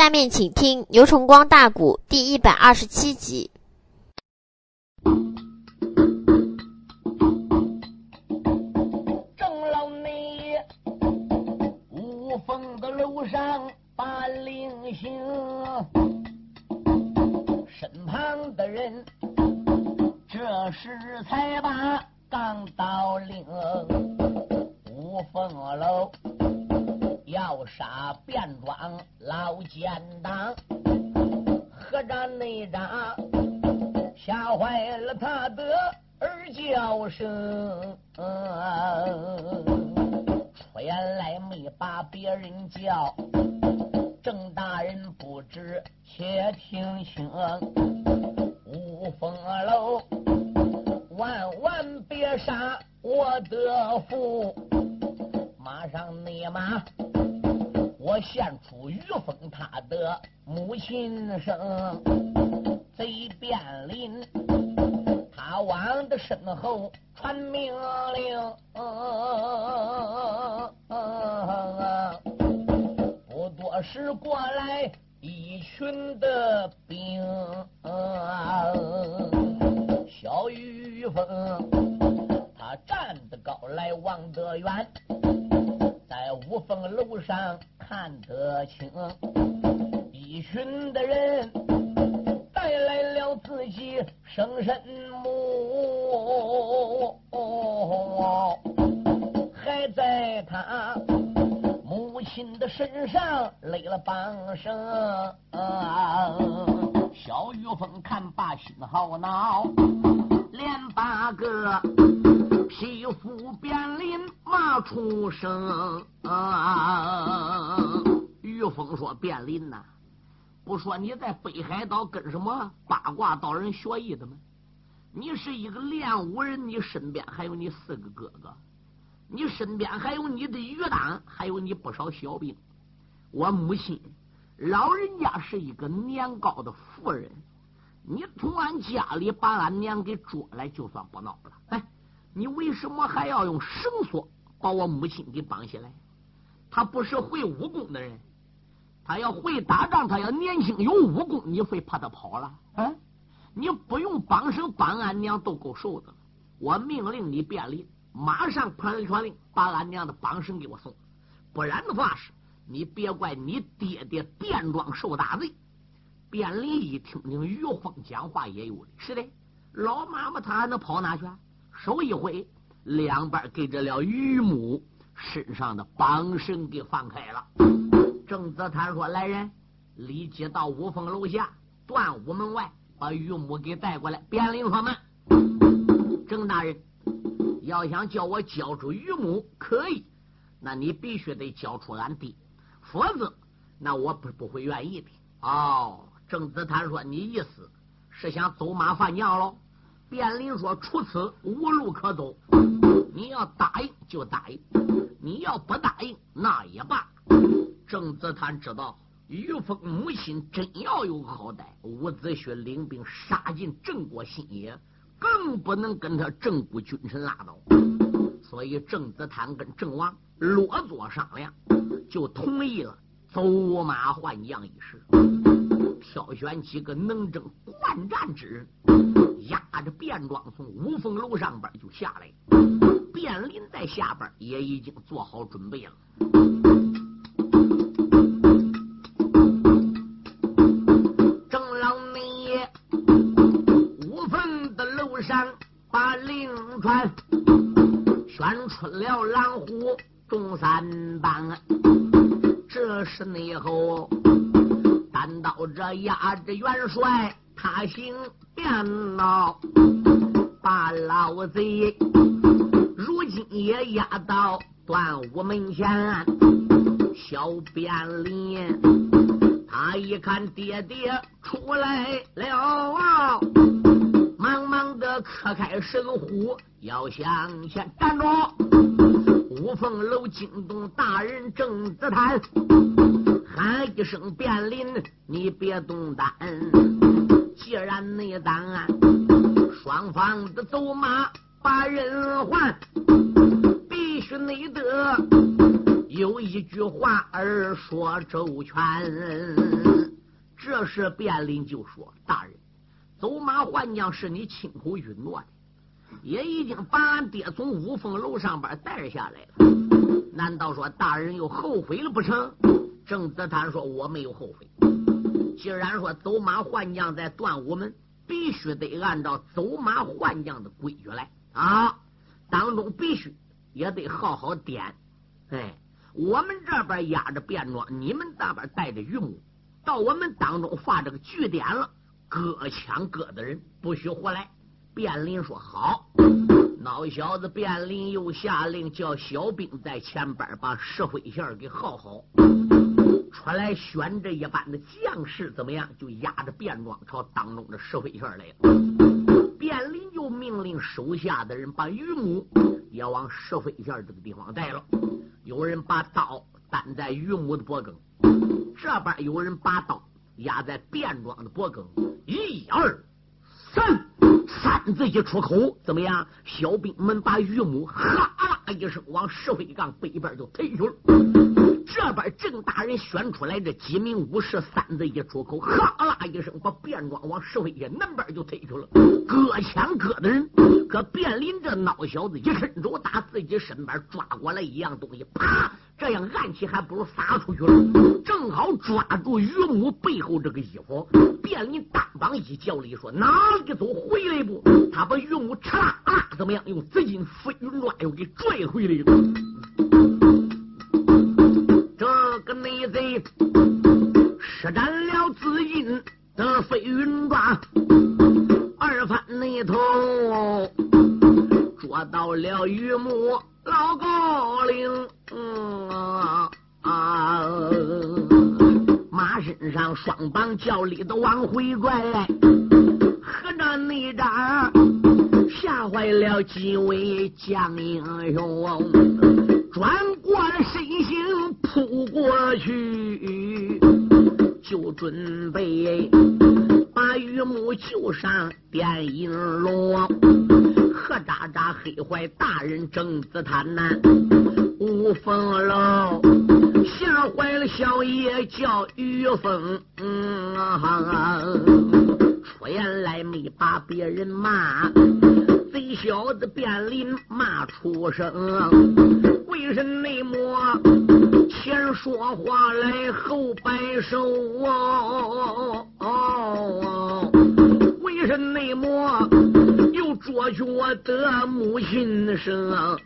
下面请听牛崇光大鼓第一百二十七集。郑老内，五峰的楼上把令行，身旁的人这时才把钢刀领，五峰楼。要杀便装老奸党，合着内张吓坏了他的儿叫声。出言来没把别人叫，郑大人不知且听清。五峰楼，万万别杀我的父，马上你马。我献出于峰他的母亲生，贼便林，他往的身后传命令，不多时过来一群的兵，小于峰他站得高来望得远，在五峰楼上。看得清，一群的人带来了自己生身母，还在他母亲的身上勒了绑绳。小玉凤看罢心好恼，连八个。皮肤变鳞骂出声，于峰说：“变林呐，不说你在北海道跟什么八卦道人学艺的吗？你是一个练武人，你身边还有你四个哥哥，你身边还有你的余党，还有你不少小兵。我母亲老人家是一个年高的妇人，你从俺家里把俺娘给捉来，就算不闹了。哎。”你为什么还要用绳索把我母亲给绑起来？他不是会武功的人，他要会打仗，他要年轻有武功，你会怕他跑了？嗯，你不用绑绳绑俺娘都够受的了。我命令你便利，马上传传令，把俺娘的绑绳给我送。不然的话是，你别怪你爹爹变装受大罪。卞林一听听于峰讲话也有理，是的，老妈妈她还能跑哪去？手一挥，两边给这了于母身上的绑绳给放开了。郑子坦说：“来人，立即到五峰楼下断武门外，把于母给带过来。”便领说：“们，郑大人要想叫我交出于母，可以，那你必须得交出俺弟，否则那我不不会愿意的。”哦，郑子坦说：“你意思是想走马换将喽？”卞林说：“除此无路可走，你要答应就答应，你要不答应那也罢。”郑子坦知道于峰母亲真要有好歹，伍子胥领兵杀进郑国新野，更不能跟他郑国君臣拉倒。所以郑子坦跟郑王落座商量，就同意了走马换将一事，挑选几个能征惯战之人。压着便装从五峰楼上边就下来，卞林在下边也已经做好准备了。郑老内五峰的楼上把令传，选出了狼虎中三帮，这是内后单刀这压着元帅。他行变闹，把老贼如今也押到端午门前。小便林，他一看爹爹出来了，忙忙的磕开神虎，要向前站住。五凤楼惊动大人郑子坦，喊一声便林，你别动胆。既然内当，双方的走马把人还，必须内得有一句话儿说周全。这时卞林就说：“大人，走马换将是你亲口允诺的，也已经把俺爹从五凤楼上边带下来了。难道说大人又后悔了不成？”郑子坦说：“我没有后悔。既然说走马换将在断武门，必须得按照走马换将的规矩来啊，当中必须也得好好点。哎，我们这边压着便装，你们那边带着榆木。”到我们当中发这个据点了，各抢各的人不许胡来。卞林说好，老小子卞林又下令叫小兵在前边把石灰线给耗好，出来选这一班的将士怎么样？就压着便装朝当中的石灰线来了。卞林就命令手下的人把榆木也往石灰线这个地方带了，有人把刀担在榆木的脖梗。这边有人把刀压在便装的脖梗，一二三，三字一出口，怎么样？小兵们把榆木哈啦一声往石灰岗北边就推去了。这边郑大人选出来这几名武士，三子一出口，哈啦一声把便装往石灰岩南边就推去了。割枪割的人，可卞林这孬小子一伸手打自己身边抓过来一样东西，啪！这样暗器还不如撒出去了，正好抓住榆木背后这个衣服，卞林单膀一叫了一说：“哪里走？回来不？”他把榆木嚓啦啦怎么样？用紫金飞云抓又给拽回来了。贼施展了紫金的飞云抓，二番那头捉到了榆木老高岭。嗯！马身上双膀叫力的往回拽，合着那扎吓坏了几位将英雄，转过身形扑过去，就准备把榆木救上电影龙，何渣渣黑坏大人正自贪呐！五凤楼吓坏了小爷叫于峰，出言来没把别人骂，贼小子卞林骂出声，为什么前说话来后摆手？为什么又捉去我的母亲生？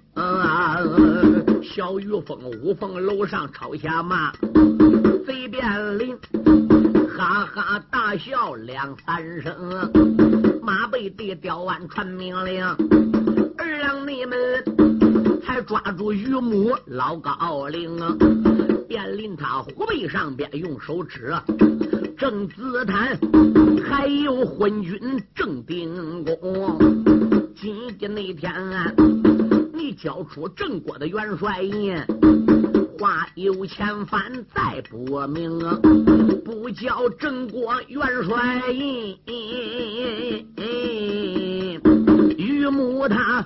小玉凤五凤楼上朝下骂，贼便灵，哈哈大笑两三声。马背地吊完传命令，二郎你们抓住榆木老高岭。便令他虎背上边用手指，正紫檀，还有昏君正定公。今天那天。啊你交出郑国的元帅印，话有千番再不明，不交郑国元帅印，榆木他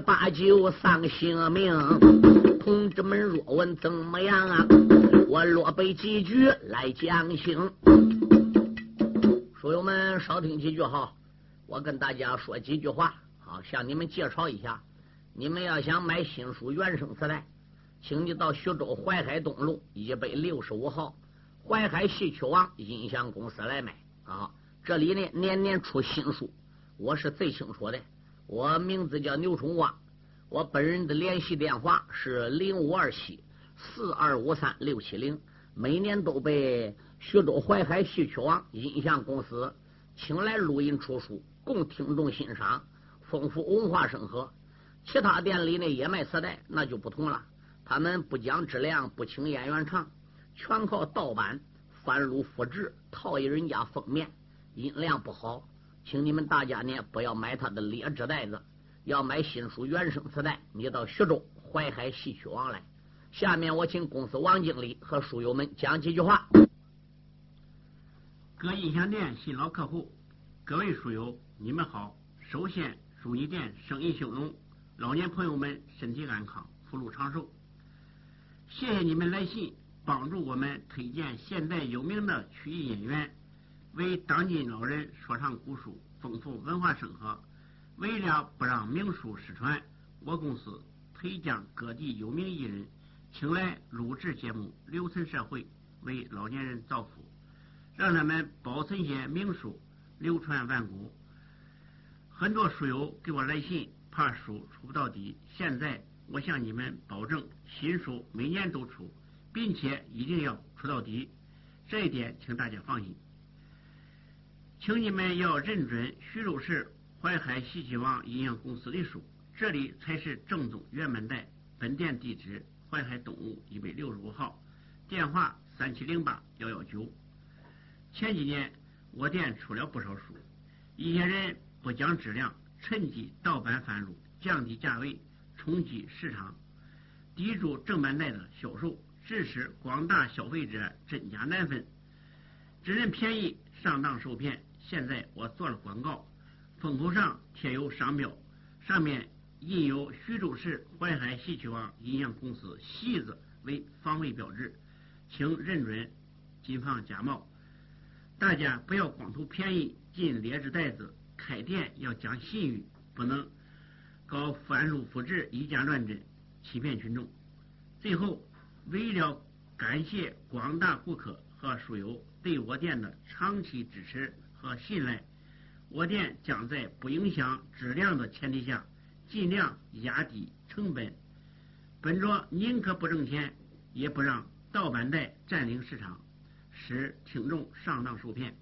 八九丧性命。同志们若问怎么样啊？我落背几句来讲情。书友们少听几句哈，我跟大家说几句话。好，向你们介绍一下，你们要想买新书原声磁带，请你到徐州淮海东路一百六十五号淮海戏曲网音响公司来买啊！这里呢年年出新书，我是最清楚的。我名字叫牛春光，我本人的联系电话是零五二七四二五三六七零，每年都被徐州淮海戏曲网音像公司请来录音出书，供听众欣赏。丰富文化生活，其他店里呢也卖磁带，那就不同了。他们不讲质量，不请演员唱，全靠盗版、翻录、复制，套一人家封面，音量不好。请你们大家呢不要买他的劣质袋子，要买新书原声磁带，你到徐州淮海戏曲网来。下面我请公司王经理和书友们讲几句话。各音响店新老客户，各位书友，你们好。首先。祝你店生意兴隆，老年朋友们身体安康，福禄长寿。谢谢你们来信，帮助我们推荐现代有名的曲艺演员，为当今老人说唱古书，丰富文化生活。为了不让名书失传，我公司推将各地有名艺人请来录制节目，留存社会，为老年人造福，让他们保存些名书，流传万古。很多书友给我来信，怕书出不到底。现在我向你们保证，新书每年都出，并且一定要出到底。这一点，请大家放心。请你们要认准徐州市淮海西岐王营养公司的书，这里才是正宗原版带。本店地址：淮海东路一百六十五号，电话三七零八幺幺九。前几年我店出了不少书，一些人。不讲质量，趁机盗版贩入，降低价位，冲击市场，抵住正版带的销售，致使广大消费者真假难分，只认便宜，上当受骗。现在我做了广告，封口上贴有商标，上面印有徐州市淮海戏曲网音像公司“戏”字为防伪标志，请认准，谨防假冒。大家不要光图便宜进劣质袋子。开店要讲信誉，不能搞翻录复制、以假乱真，欺骗群众。最后，为了感谢广大顾客和书友对我店的长期支持和信赖，我店将在不影响质量的前提下，尽量压低成本，本着宁可不挣钱，也不让盗版带占领市场，使听众上当受骗。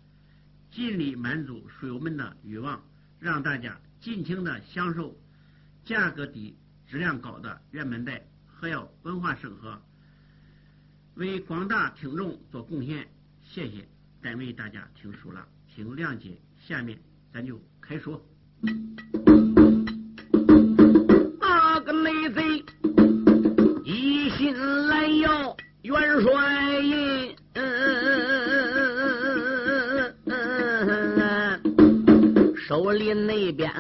尽力满足书友们的欲望，让大家尽情的享受价格低、质量高的原版带，还要文化生活，为广大听众做贡献。谢谢，单为大家听书了，请谅解。下面咱就开说。那个内贼一心来要元帅印。手里那边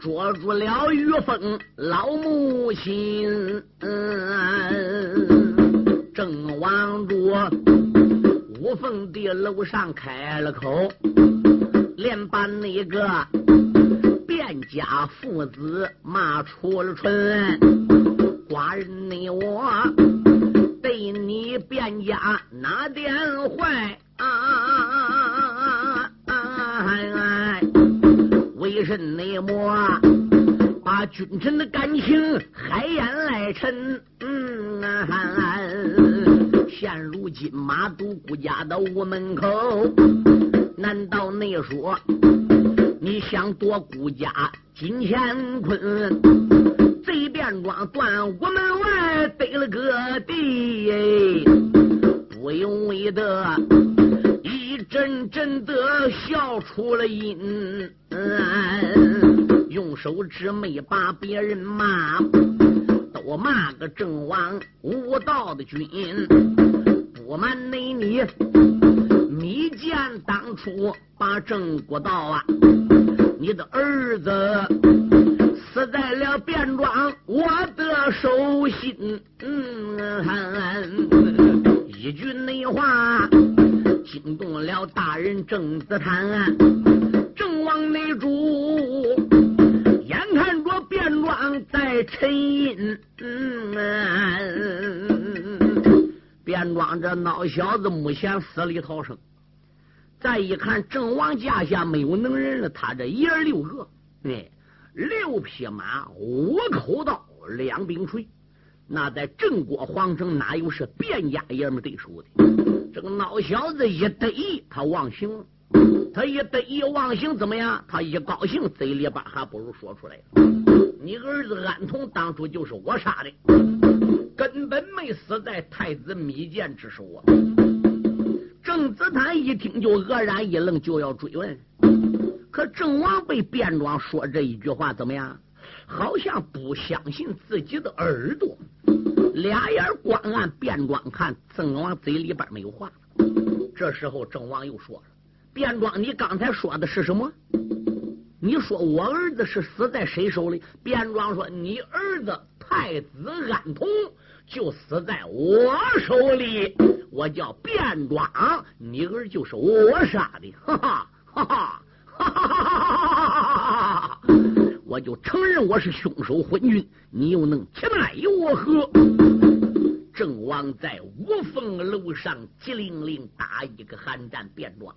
捉住了玉凤老母亲，正往着凤的楼上开了口，连把那个卞家父子骂出了唇。寡人你我对你卞家哪点坏啊？为甚内么把君臣的感情海淹来沉？嗯，现如今马都顾家的屋门口，难道你说你想夺顾家金乾坤？贼便装断屋门外得了个地，不由为得。真真的笑出了音，用手指没把别人骂，我骂个郑王无道的君。不瞒你，你见当初把郑国道啊，你的儿子死在了便庄，我的手心。嗯一句内话。惊动了大人郑子坦，郑王内主，沉吟，便庄这孬小子目前死里逃生。再一看郑王驾下没有能人了，他这爷儿六个，哎，六匹马，五口刀，两柄锤，那在郑国皇城哪有是卞家爷们对手的？这个孬小子一得意，他忘形；他一得意忘形，怎么样？他一高兴，嘴里边还不如说出来你儿子安童当初就是我杀的，根本没死在太子密剑之手啊！郑子坦一听就愕然一愣，就要追问。可郑王被卞庄说这一句话，怎么样？好像不相信自己的耳朵。俩眼光按卞庄看，郑王嘴里边没有话。这时候郑王又说了：“卞庄，你刚才说的是什么？你说我儿子是死在谁手里？便装说你儿子太子安童就死在我手里，我叫便装，你儿就是我杀的，哈哈哈哈哈哈。我就承认我是凶手，昏君，你又能奈我何？郑王在五凤楼上急灵灵打一个寒战，便装，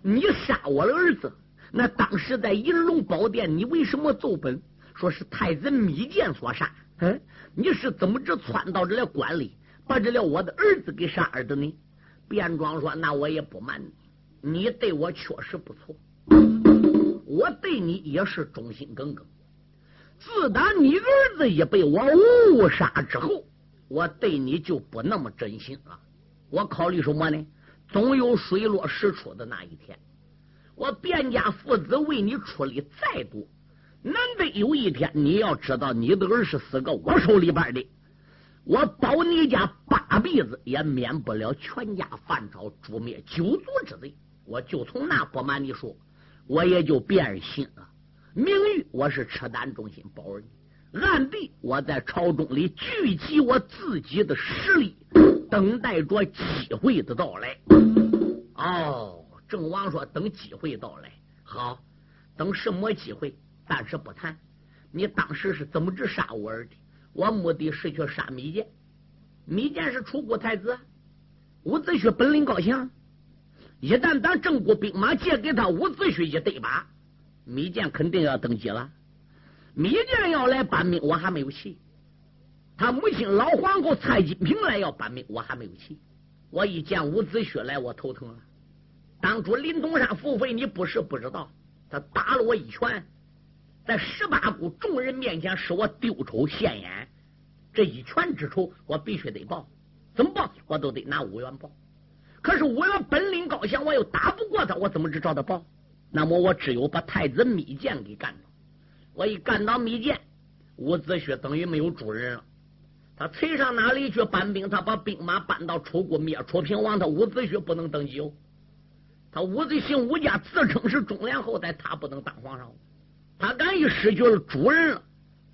你杀我儿子。那当时在银龙宝殿，你为什么奏本说是太子密剑所杀？嗯，你是怎么着窜到这了关里，把这了我的儿子给杀了的呢？卞庄说：“那我也不瞒你，你对我确实不错，我对你也是忠心耿耿。自打你儿子也被我误杀之后，我对你就不那么真心了。我考虑什么呢？总有水落石出的那一天。”我卞家父子为你出力再多，难得有一天你要知道你的儿是死个我手里边的，我保你家八辈子也免不了全家犯朝诛灭九族之罪。我就从那不瞒你说，我也就变心了。名誉我是赤胆忠心保着你，暗地我在朝中里聚集我自己的实力，等待着机会的到来。哦。郑王说：“等机会到来，好，等什么机会？暂时不谈。你当时是怎么治杀我儿的？我目的是去杀米剑。米剑是楚国太子，伍子胥本领高强。一旦咱郑国兵马借给他伍子胥一对把，米剑肯定要登基了。米剑要来搬兵，我还没有去。他母亲老皇后蔡金平来要搬兵，我还没有去。我一见伍子胥来，我头疼了。”当初林东山付费，你不是不知道，他打了我一拳，在十八股众人面前使我丢丑现眼，这一拳之仇我必须得报，怎么报我都得拿五元报。可是五元本领高强，我又打不过他，我怎么知道他报？那么我只有把太子密剑给干了。我一干到密剑，伍子胥等于没有主人了。他催上哪里去搬兵？他把兵马搬到楚国灭楚平王，他伍子胥不能登基哦。他伍子胥伍家自称是忠良后代，他不能当皇上。他敢一失去了主人了，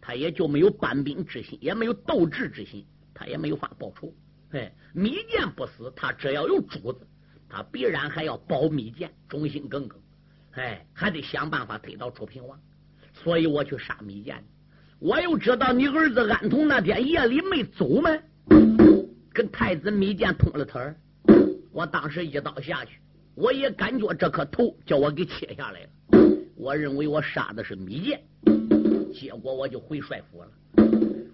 他也就没有搬兵之心，也没有斗志之心，他也没有法报仇。哎，密剑不死，他只要有主子，他必然还要保密剑，忠心耿耿。哎，还得想办法推倒楚平王。所以我去杀密剑。我又知道你儿子安童那天夜里没走吗？跟太子密剑通了腿儿。我当时一刀下去。我也感觉这颗头叫我给切下来了，我认为我杀的是米剑，结果我就回帅府了。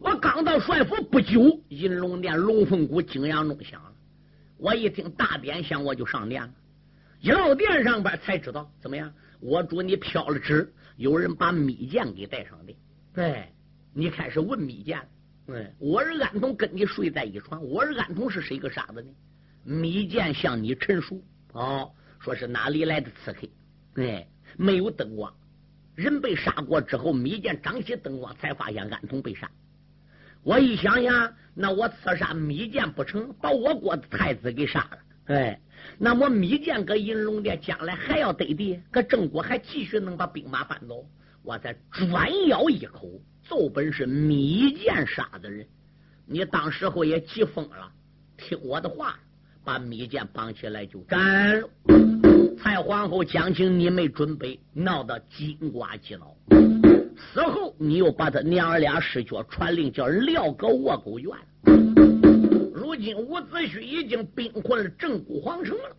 我刚到帅府不久，银龙殿龙凤鼓景阳钟响了。我一听大典响，我就上殿了。一到殿上边才知道怎么样？我主你飘了纸，有人把米剑给带上殿。对，你开始问米剑。嗯，我儿安童跟你睡在一床，我儿安童是谁个傻子呢？米剑向你陈述。哦，说是哪里来的刺客？哎，没有灯光，人被杀过之后，密剑张起灯光，才发现安童被杀。我一想想，那我刺杀密剑不成，把我国的太子给杀了。哎，那么密剑搁银龙殿将来还要得地，搁郑国还继续能把兵马搬走，我再专咬一口，奏本是密剑杀的人。你当时候也急疯了，听我的话。把密剑绑起来就斩了。蔡皇后讲情你没准备，闹得金瓜鸡脑。死后你又把他娘儿俩尸脚传令，叫人撂搁卧狗院。如今伍子胥已经兵困了正骨皇城了。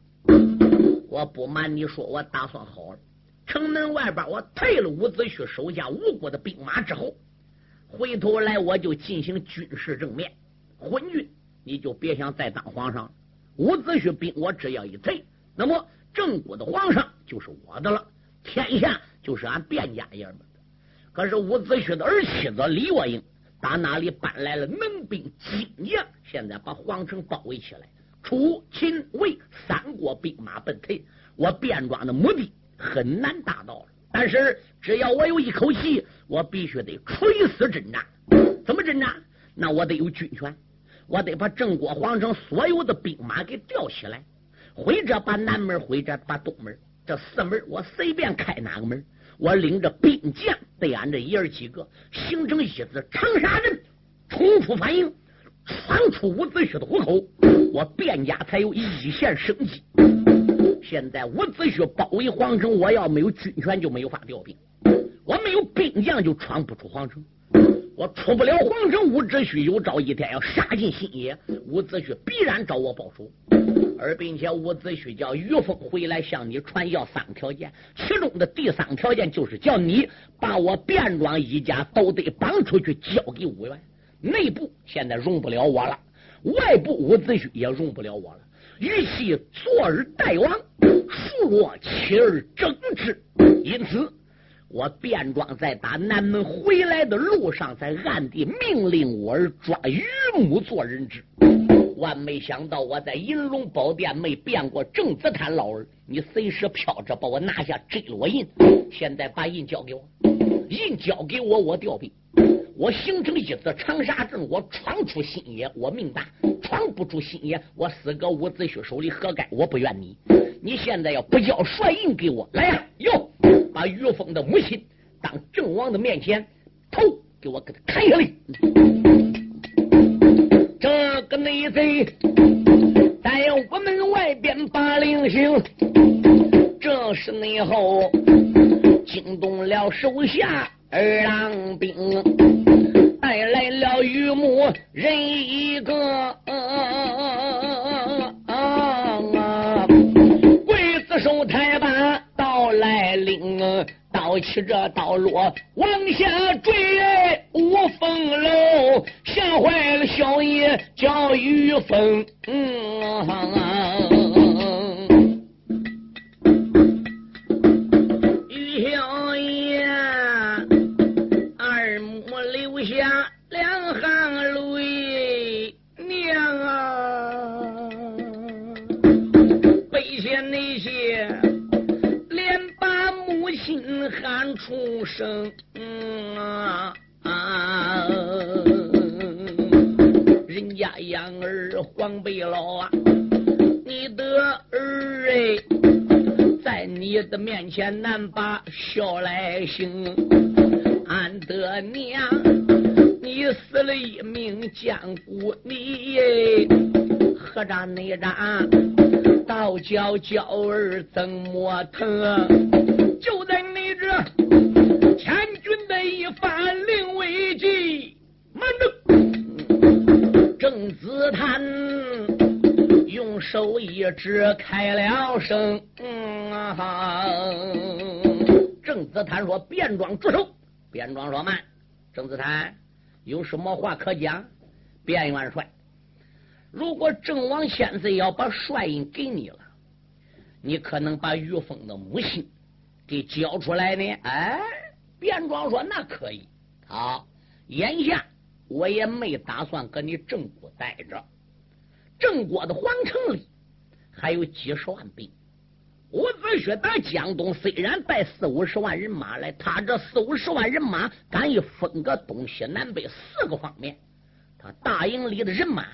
我不瞒你说，我打算好了。城门外边我退了伍子胥手下无辜的兵马之后，回头来我就进行军事正面。昏君，你就别想再当皇上了。伍子胥兵我只要一退，那么郑国的皇上就是我的了，天下就是俺卞家爷们的。可是伍子胥的儿妻子李若英打哪里搬来了能兵精将，现在把皇城包围起来，楚、秦、魏三国兵马奔退，我卞庄的目的很难达到了。但是只要我有一口气，我必须得垂死挣扎。怎么挣扎？那我得有军权。我得把郑国皇城所有的兵马给调起来，或者把南门，或者把东门，这四门我随便开哪个门，我领着兵将对俺这爷儿几个形成一支长沙阵，冲出反应，闯出伍子胥的虎口，我卞家才有一线生机。现在伍子胥包围皇城，我要没有军权就没有法调兵，我没有兵将就闯不出皇城。我出不了皇城，伍子胥有朝一天要杀进新野，伍子胥必然找我报仇。而并且伍子胥叫于峰回来向你传要三个条件，其中的第三条件就是叫你把我卞庄一家都得绑出去交给武员。内部现在容不了我了，外部伍子胥也容不了我了。与其坐而待亡，孰若起而争之？因此。我便装在打南门回来的路上，在暗地命令我儿抓于母做人质。万没想到，我在银龙宝殿没变过正子坦老儿，你随时飘着把我拿下这罗印。现在把印交给我，印交给我，我调兵。我形成一次长沙阵，我闯出新野，我命大；闯不出新野，我死个伍子胥手里，何该？我不怨你。你现在要不交帅印给我，来呀，哟！把于峰的母亲当郑王的面前头给我给他砍下来。这个内贼在我们外边把令行，这是内后惊动了手下二郎兵，带来了榆木人一个，领刀起这刀落往下坠，无风楼。吓坏了小爷叫玉凤。啊战内战，倒叫娇儿怎么疼？就在你这千军的一番令危机，慢着！郑子坦用手一指，开了声：“郑子坦说：“便装住手！”便装说：“慢！”郑子坦有什么话可讲？卞元帅，如果郑王现在要把帅印给你了，你可能把于峰的母亲。给交出来呢？哎，卞庄说那可以。好，眼下我也没打算搁你郑国待着。郑国的皇城里还有几十万兵。伍子胥打江东，虽然带四五十万人马来，他这四五十万人马，敢一分个东西南北四个方面，他大营里的人马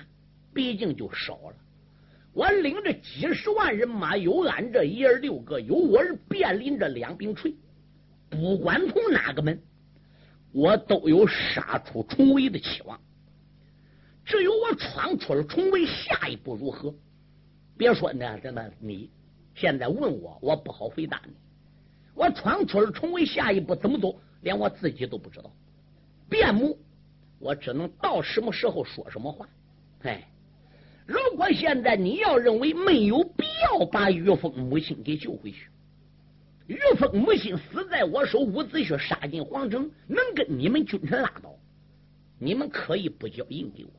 毕竟就少了。我领着几十万人马，有俺这一儿六个，有我儿便拎着两柄锤，不管从哪个门，我都有杀出重围的期望。只有我闯出了重围，下一步如何？别说呢，真的，你现在问我，我不好回答你。我闯出了重围，下一步怎么走，连我自己都不知道。变目，我只能到什么时候说什么话。哎。如果现在你要认为没有必要把于峰母亲给救回去，于峰母亲死在我手，伍子胥杀进皇城，能跟你们君臣拉倒，你们可以不交印给我。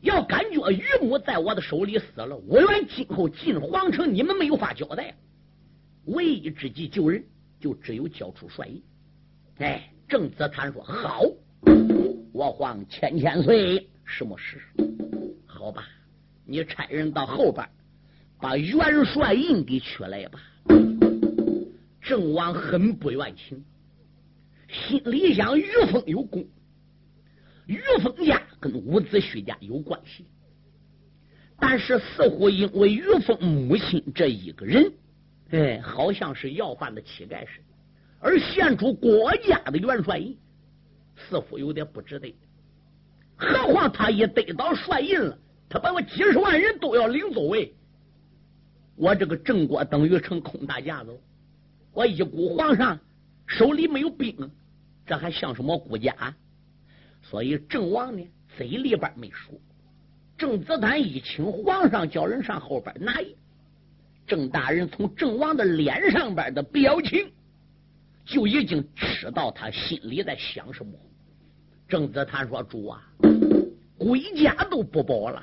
要感觉于母在我的手里死了，我愿今后进皇城，你们没有法交代。唯一之计救人，就只有交出帅印。哎，郑子坦说好，我皇千千岁，什么事？好吧，你差人到后边把元帅印给取来吧。郑王很不愿情，心里想：于峰有功，于峰家跟伍子胥家有关系，但是似乎因为于峰母亲这一个人，哎，好像是要饭的乞丐似的，而献出国家的元帅印，似乎有点不值得。何况他一得到帅印了，他把我几十万人都要领走哎！我这个郑国等于成空大架子，我一孤皇上手里没有兵，这还像什么国家？所以郑王呢，嘴里边没说。郑子坦一请皇上，叫人上后边拿。郑大人从郑王的脸上边的表情，就已经知道他心里在想什么。郑子坦说：“主啊，归家都不保了，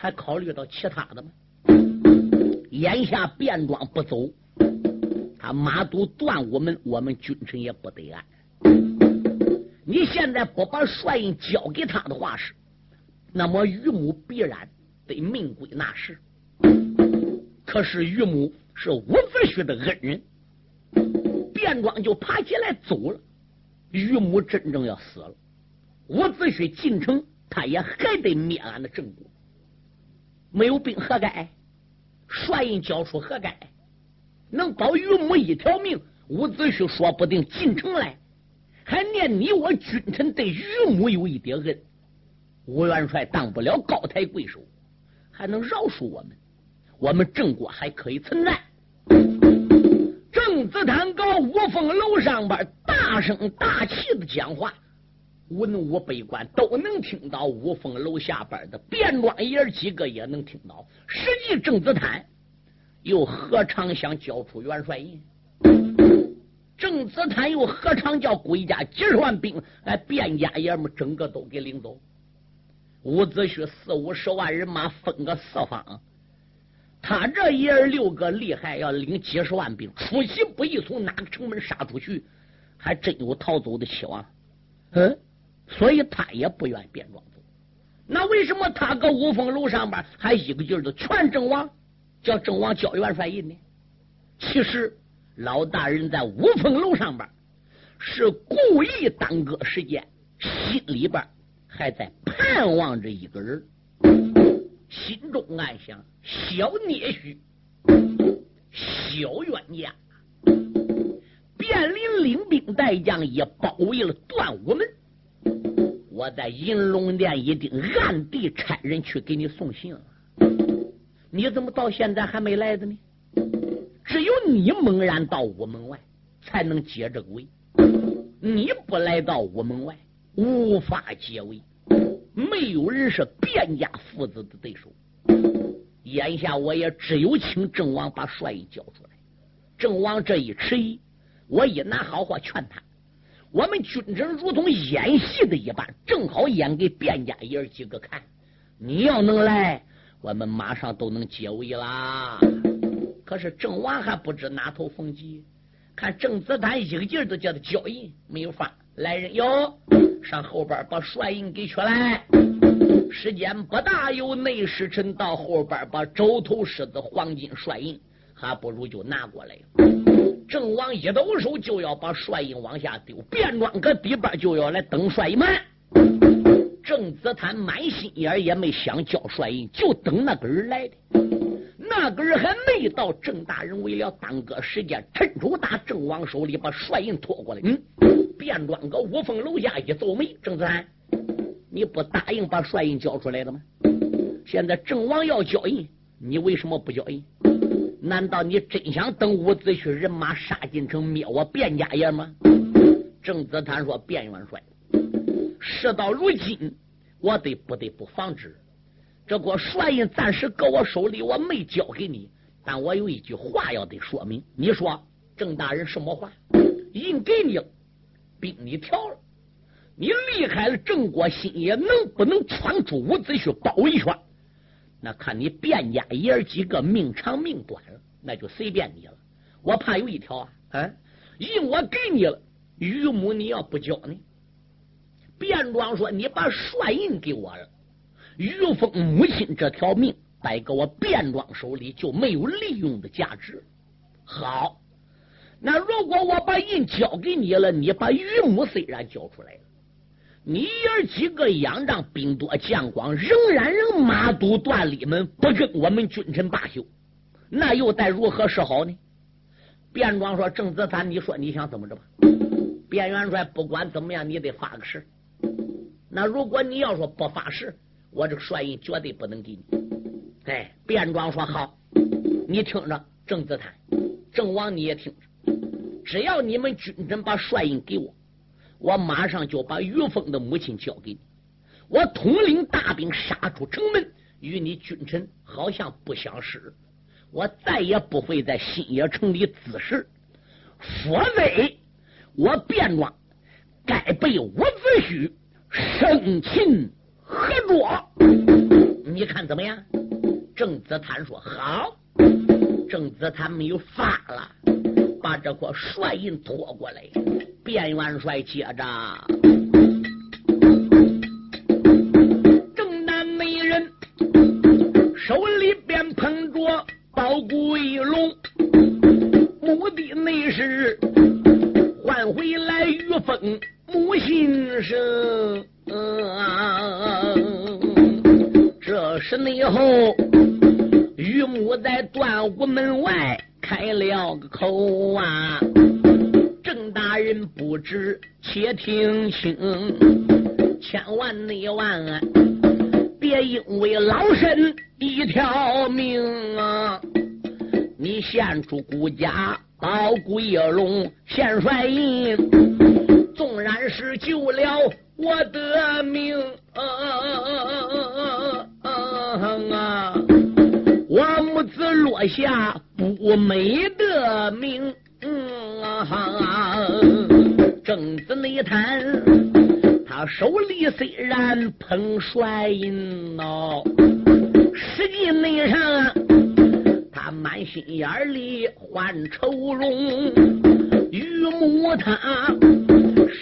还考虑到其他的吗？眼下便装不走，他马都断我们，我们君臣也不得安。你现在不把帅印交给他的话是，那么于母必然得命归那时。”可是于母是伍子胥的恩人，卞庄就爬起来走了。于母真正要死了，伍子胥进城，他也还得灭俺的郑国。没有兵何该？帅印交出何该？能保于母一条命，伍子胥说不定进城来，还念你我君臣对于母有一点恩。吴元帅当不了高抬贵手，还能饶恕我们？我们郑国还可以存在。郑子坦高五凤楼上边大声大气的讲话，文武百官都能听到。五凤楼下边的卞庄爷几个也能听到。实际郑子坦又何尝想交出元帅印？郑子坦又何尝叫归家几十万兵，哎，卞家爷们整个都给领走？伍子胥四五十万人马分个四方。他这一儿六个厉害，要领几十万兵出其不意从哪个城门杀出去，还真有逃走的希望。嗯，所以他也不愿变装走。那为什么他搁五凤楼上边还一个劲儿的劝郑王，叫郑王交元帅印呢？其实老大人在五凤楼上边是故意耽搁时间，心里边还在盼望着一个人。心中暗想：小聂虚，小冤家，便临领兵带将也包围了段武门。我在银龙殿一定暗地差人去给你送信了。你怎么到现在还没来的呢？只有你猛然到屋门外，才能解这个围。你不来到屋门外，无法解围。没有人是卞家父子的对手。眼下我也只有请郑王把帅印交出来。郑王这一迟疑，我一拿好话劝他：我们军臣如同演戏的一般，正好演给卞家爷几个看。你要能来，我们马上都能解围啦。可是郑王还不知哪头逢吉，看郑子丹一个劲儿的叫他交印，没有法。来人哟！上后边把帅印给取来。时间不大，有内侍臣到后边把周头狮子黄金帅印，还不如就拿过来。郑王一抖手就要把帅印往下丢，便装搁底边就要来等帅印。郑子坦满心眼也没想交帅印，就等那个人来的。那个人还没到，郑大人为了耽搁时间，趁手打郑王手里把帅印拖过来。嗯。便装搁五凤楼下一皱眉，郑子坦，你不答应把帅印交出来的吗？现在郑王要交印，你为什么不交印？难道你真想等伍子胥人马杀进城灭我卞家爷吗？郑子坦说：“卞元帅，事到如今，我得不得不防止。这个帅印暂时搁我手里，我没交给你，但我有一句话要得说明。你说，郑大人什么话？印给你了。”兵你调了，你离开了郑国新野，能不能闯出伍子胥包围圈？那看你卞家爷儿几个命长命短了，那就随便你了。我怕有一条啊，啊，印我给你了，于母你要不交呢？卞庄说：“你把帅印给我了，于峰母亲这条命摆搁我卞庄手里，就没有利用的价值。”好。那如果我把印交给你了，你把于母虽然交出来了，你爷几个仰仗兵多将广，仍然让马都断里门，不跟我们君臣罢休，那又待如何是好呢？卞庄说：“郑子坦，你说你想怎么着吧？卞元帅，不管怎么样，你得发个誓。那如果你要说不发誓，我这个帅印绝对不能给你。哎，卞庄说好，你听着，郑子坦、郑王你也听着，只要你们君臣把帅印给我，我马上就把于峰的母亲交给你，我统领大兵杀出城门，与你君臣好像不相识，我再也不会在新野城里滋事，否则我变装该被伍子胥生擒活捉，你看怎么样？郑子坦说：“好。”郑子坦没有发了，把这块帅印拖过来。卞元帅接着，正南美人手里边捧着宝贵龙，目的那是换回来玉凤母心声。这是内后。玉母在断武门外开了个口啊，郑大人不知，且听清，千万内万啊，别因为老身一条命啊，你献出孤家宝贵龙献帅印，纵然是救了我的命啊。落下不美的命，正子内谈，他手里虽然捧帅印喏，实际内上他满心眼里换愁容。榆木他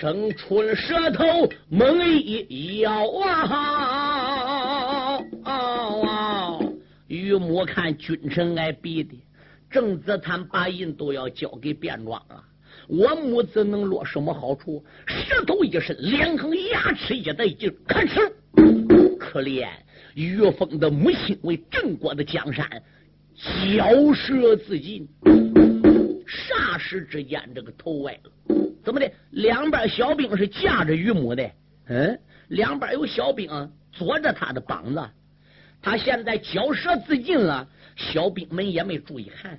生出了舌头猛一咬啊！于母看君臣挨逼的，郑子坦把印都要交给卞庄了，我母子能落什么好处？舌头一伸，两横牙齿一带劲，咔哧！可怜于峰的母亲为郑国的江山，嚼舌自尽，霎时之间这个头歪了。怎么的？两边小兵是架着于母的，嗯，两边有小兵啊坐着他的膀子。他现在骄舌自尽了，小兵们也没注意看，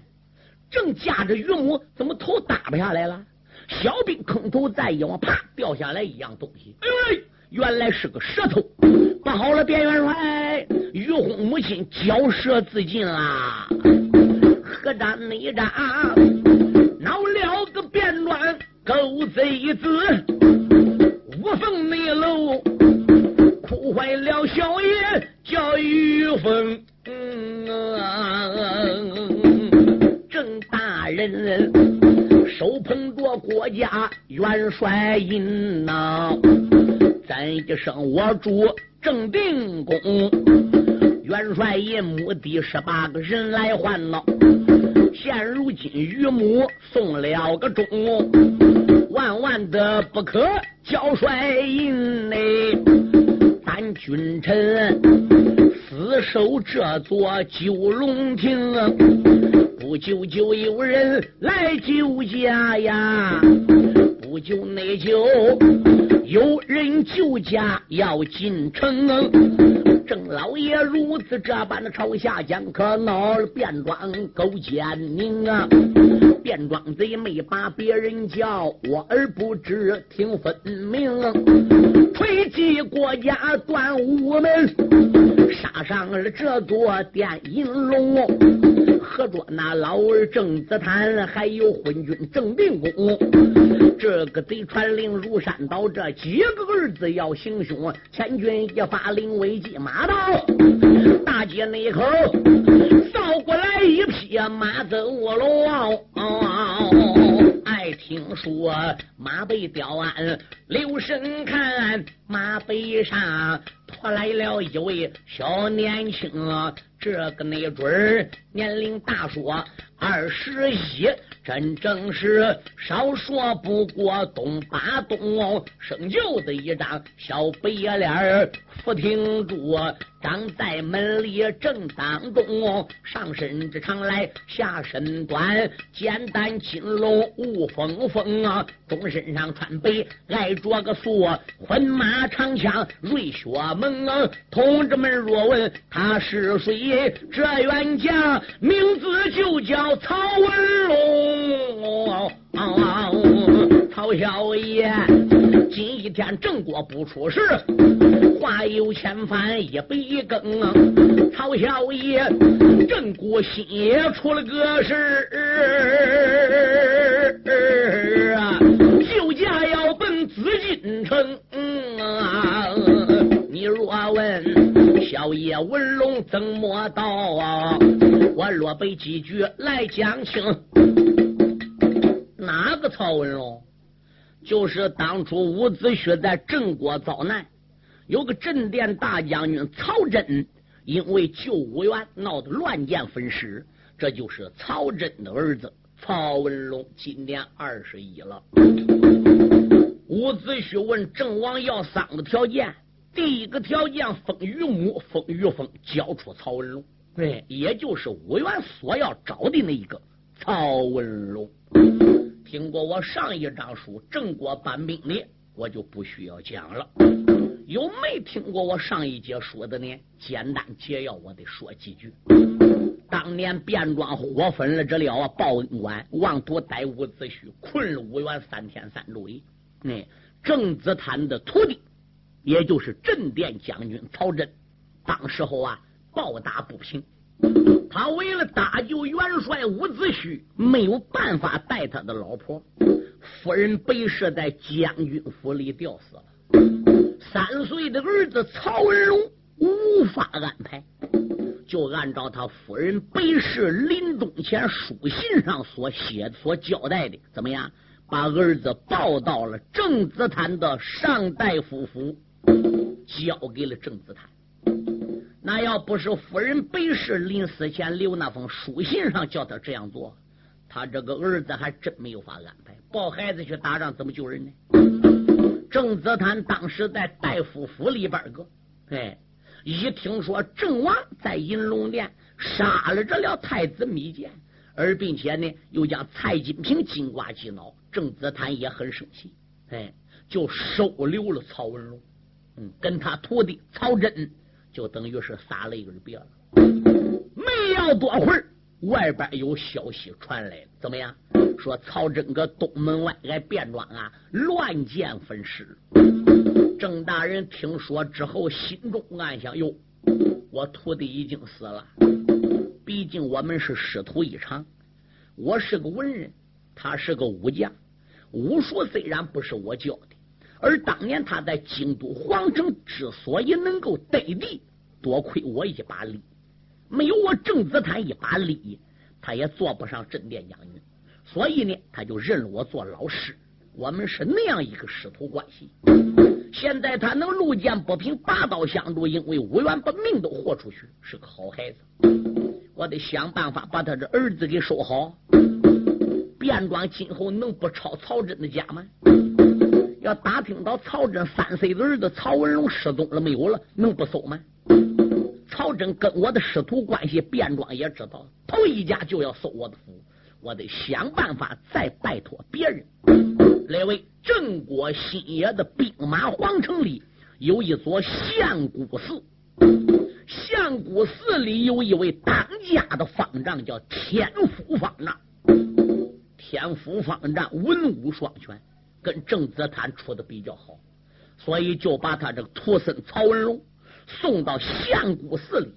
正架着于母，怎么头耷不下来了？小兵坑头再一望，啪掉下来一样东西，哎呦，原来是个舌头！不好了，卞元帅，于洪母亲骄舌自尽啦！何战内战，闹了个变乱，狗贼子，无缝内漏。哭坏了小爷叫玉凤，郑大人手捧着国家元帅印呐，咱一声我主郑定公，元帅印母第十八个人来换了，现如今于母送了个钟，万万的不可交帅印嘞。君臣死守这座九龙亭，不久就有人来救驾呀！不久内就，有人救驾要进城。郑老爷如此这般的朝下讲，可恼了卞庄勾践宁啊！卞庄贼没把别人叫，我而不知听分明。推击国家断武门，杀上了这座电银龙，合着那老儿郑子坦，还有昏君郑定公，这个贼传令如山倒，这几个儿子要行凶，千钧一发临危急，马到大街那口，扫过来一匹马走龙。听说马背吊鞍，留神看马背上驮来了一位小年轻，这个没准儿年龄大说二十一，真正是少说不过东八东，生就的一张小白脸儿。福听住，长在门里正当中，上身之长来下身短，简单金龙无风风啊，中身上穿白挨着个素，混马长枪瑞雪门啊，同志们若问他是谁，这员将名字就叫曹文龙。曹小爷，今一天正过不出事，话有千番一更。曹小爷，正过心也出了个事啊，问小爷文龙怎么到啊？我落背几句来讲清。哪个曹文龙？就是当初伍子胥在郑国遭难，有个镇殿大将军曹真，因为救伍员闹得乱箭分尸，这就是曹真的儿子曹文龙，今年二十一了。伍子胥问郑王要三个条件，第一个条件封于母，封于封，交出曹文龙，对，也就是伍员所要找的那一个曹文龙。听过我上一章书郑国搬兵的，我就不需要讲了。有没听过我上一节说的呢？简单解要，我得说几句。当年卞庄火焚了这了啊，报恩馆妄图逮伍子胥，困了五元三天三昼夜。那郑子坦的徒弟，也就是镇殿将军曹真，当时候啊，暴打不平。他为了搭救元帅伍子胥，没有办法带他的老婆夫人被设在将军府里吊死了。三岁的儿子曹文龙无法安排，就按照他夫人被氏临终前书信上所写、所交代的，怎么样？把儿子抱到了郑子坛的上大夫府，交给了郑子坦。那要不是夫人白氏临死前留那封书信上叫他这样做，他这个儿子还真没有法安排。抱孩子去打仗怎么救人呢？郑子坦当时在大夫府里边儿个，哎，一听说郑王在银龙殿杀了这了太子密谏，而并且呢又将蔡金平金瓜击脑，郑子坦也很生气，哎，就收留了曹文龙，嗯，跟他徒弟曹真。就等于是撒了一根别了。没要多会儿，外边有消息传来，怎么样？说曹真搁东门外来便装啊，乱箭分尸。郑大人听说之后，心中暗想：哟，我徒弟已经死了。毕竟我们是师徒一场，我是个文人，他是个武将。武术虽然不是我教，而当年他在京都皇城之所以能够得地。多亏我一把力，没有我郑子坦一把力，他也做不上镇殿将军。所以呢，他就认了我做老师。我们是那样一个师徒关系。现在他能路见不平，拔刀相助，因为无缘把命都豁出去，是个好孩子。我得想办法把他这儿子给收好。便装今后能不抄曹真的家吗？要打听到曹真三岁的儿子曹文龙失踪了没有了，能不搜吗？曹真跟我的师徒关系，卞庄也知道，头一家就要搜我的府，我得想办法再拜托别人。那位郑国新野的兵马皇城里有一座相谷寺，相谷寺里有一位当家的方丈，叫天福方丈。天福方丈文武双全，跟郑子坦处的比较好，所以就把他这个徒孙曹文龙。送到相谷寺里，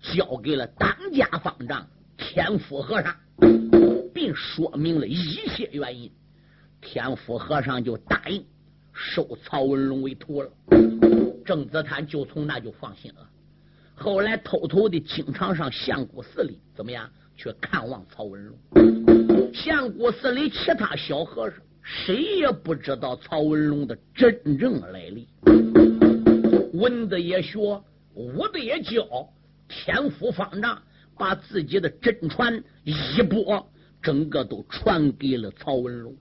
交给了当家方丈天福和尚，并说明了一切原因。天福和尚就答应收曹文龙为徒了。郑子坦就从那就放心了。后来偷偷的经常上相谷寺里，怎么样去看望曹文龙？相谷寺里其他小和尚谁也不知道曹文龙的真正来历。文的也学，武的也教，天福方丈把自己的真传一播，整个都传给了曹文龙。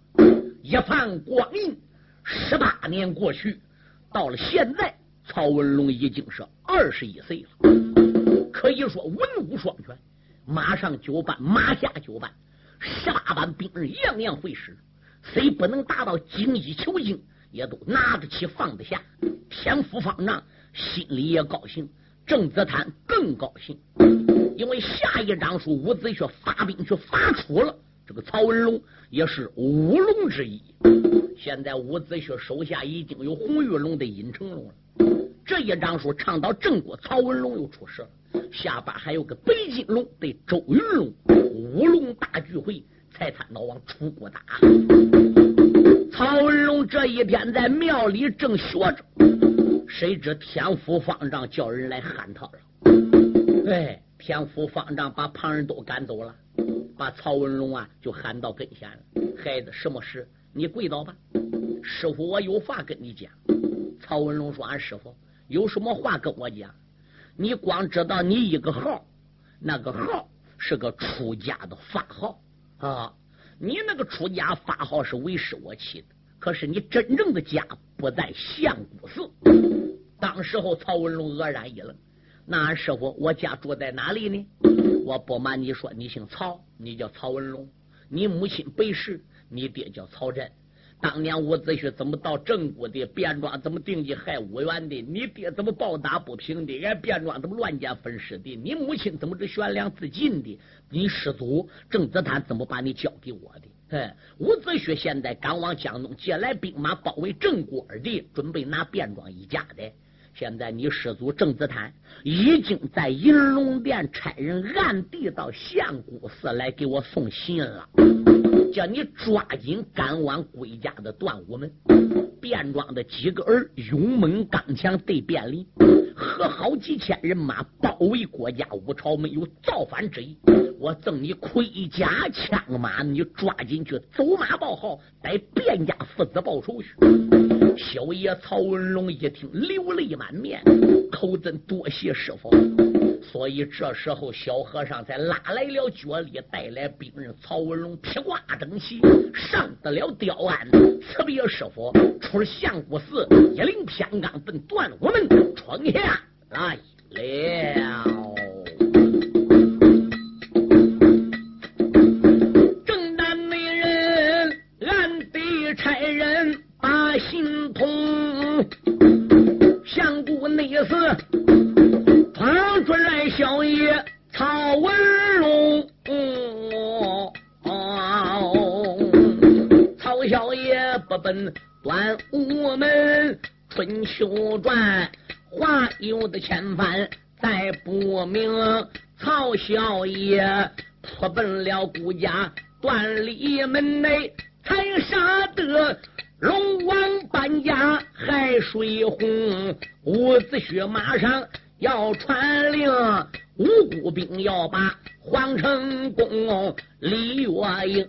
一番光阴，十八年过去，到了现在，曹文龙已经是二十一岁了，可以说文武双全，马上九班，马下九班，十八般兵刃样样会使，虽不能达到精益求精，也都拿得起放得下。天福方丈心里也高兴，郑子坦更高兴，因为下一章书伍子胥发兵去伐楚了。这个曹文龙也是五龙之一。现在伍子胥手下已经有红玉龙的尹成龙了。这一章书唱到郑国，曹文龙又出事了。下边还有个北京龙对周云龙，五龙大聚会，才他老往楚国打。曹文龙这一天在庙里正学着，谁知天福方丈叫人来喊他了。哎，天福方丈把旁人都赶走了。把曹文龙啊就喊到跟前了，孩子，什么事？你跪倒吧，师傅，我有话跟你讲。曹文龙说：“俺师傅有什么话跟我讲？你光知道你一个号，那个号是个出家的法号啊。你那个出家法号是为师我起的，可是你真正的家不在相国寺。”当时候，曹文龙愕然一愣：“那师傅，我家住在哪里呢？”我不瞒你说，你姓曹，你叫曹文龙，你母亲白氏，你爹叫曹真。当年伍子胥怎么到郑国的？卞庄怎么定计害五元的？你爹怎么暴打不平的？俺卞庄怎么乱箭分尸的？你母亲怎么这悬梁自尽的？你师祖郑子坦怎么把你交给我的？哎，伍子胥现在赶往江东借来兵马，包围郑国的，准备拿卞庄一家的。现在你师祖郑子坦已经在银龙殿差人暗地到相国寺来给我送信了，叫你抓紧赶往归家的段武门。便装的几个儿勇猛刚强，对便利和好几千人马包围国家五朝门，有造反之意。我赠你盔甲枪马，你抓紧去走马报号，带卞家父子报仇去。小爷曹文龙一听，流泪满面，口尊多谢师傅。所以这时候，小和尚才拉来了脚力，带来兵刃。曹文龙披挂整齐，上得了吊鞍，辞别师傅，出了相国寺，一领偏刚奔断我们闯下来了。的千帆再不明，曹小爷扑奔了顾家断里门内，才杀得龙王搬家海水洪。伍子胥马上要传令，五谷兵要把皇城攻。李月英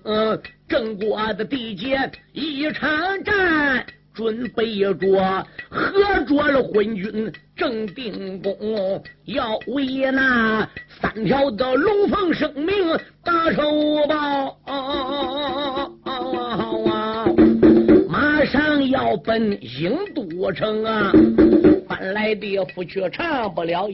郑国的地界一场战。准备着合着了昏君正定公，要为那三条的龙凤生命打仇报，马上要奔郢都城啊！搬来的夫却长不了。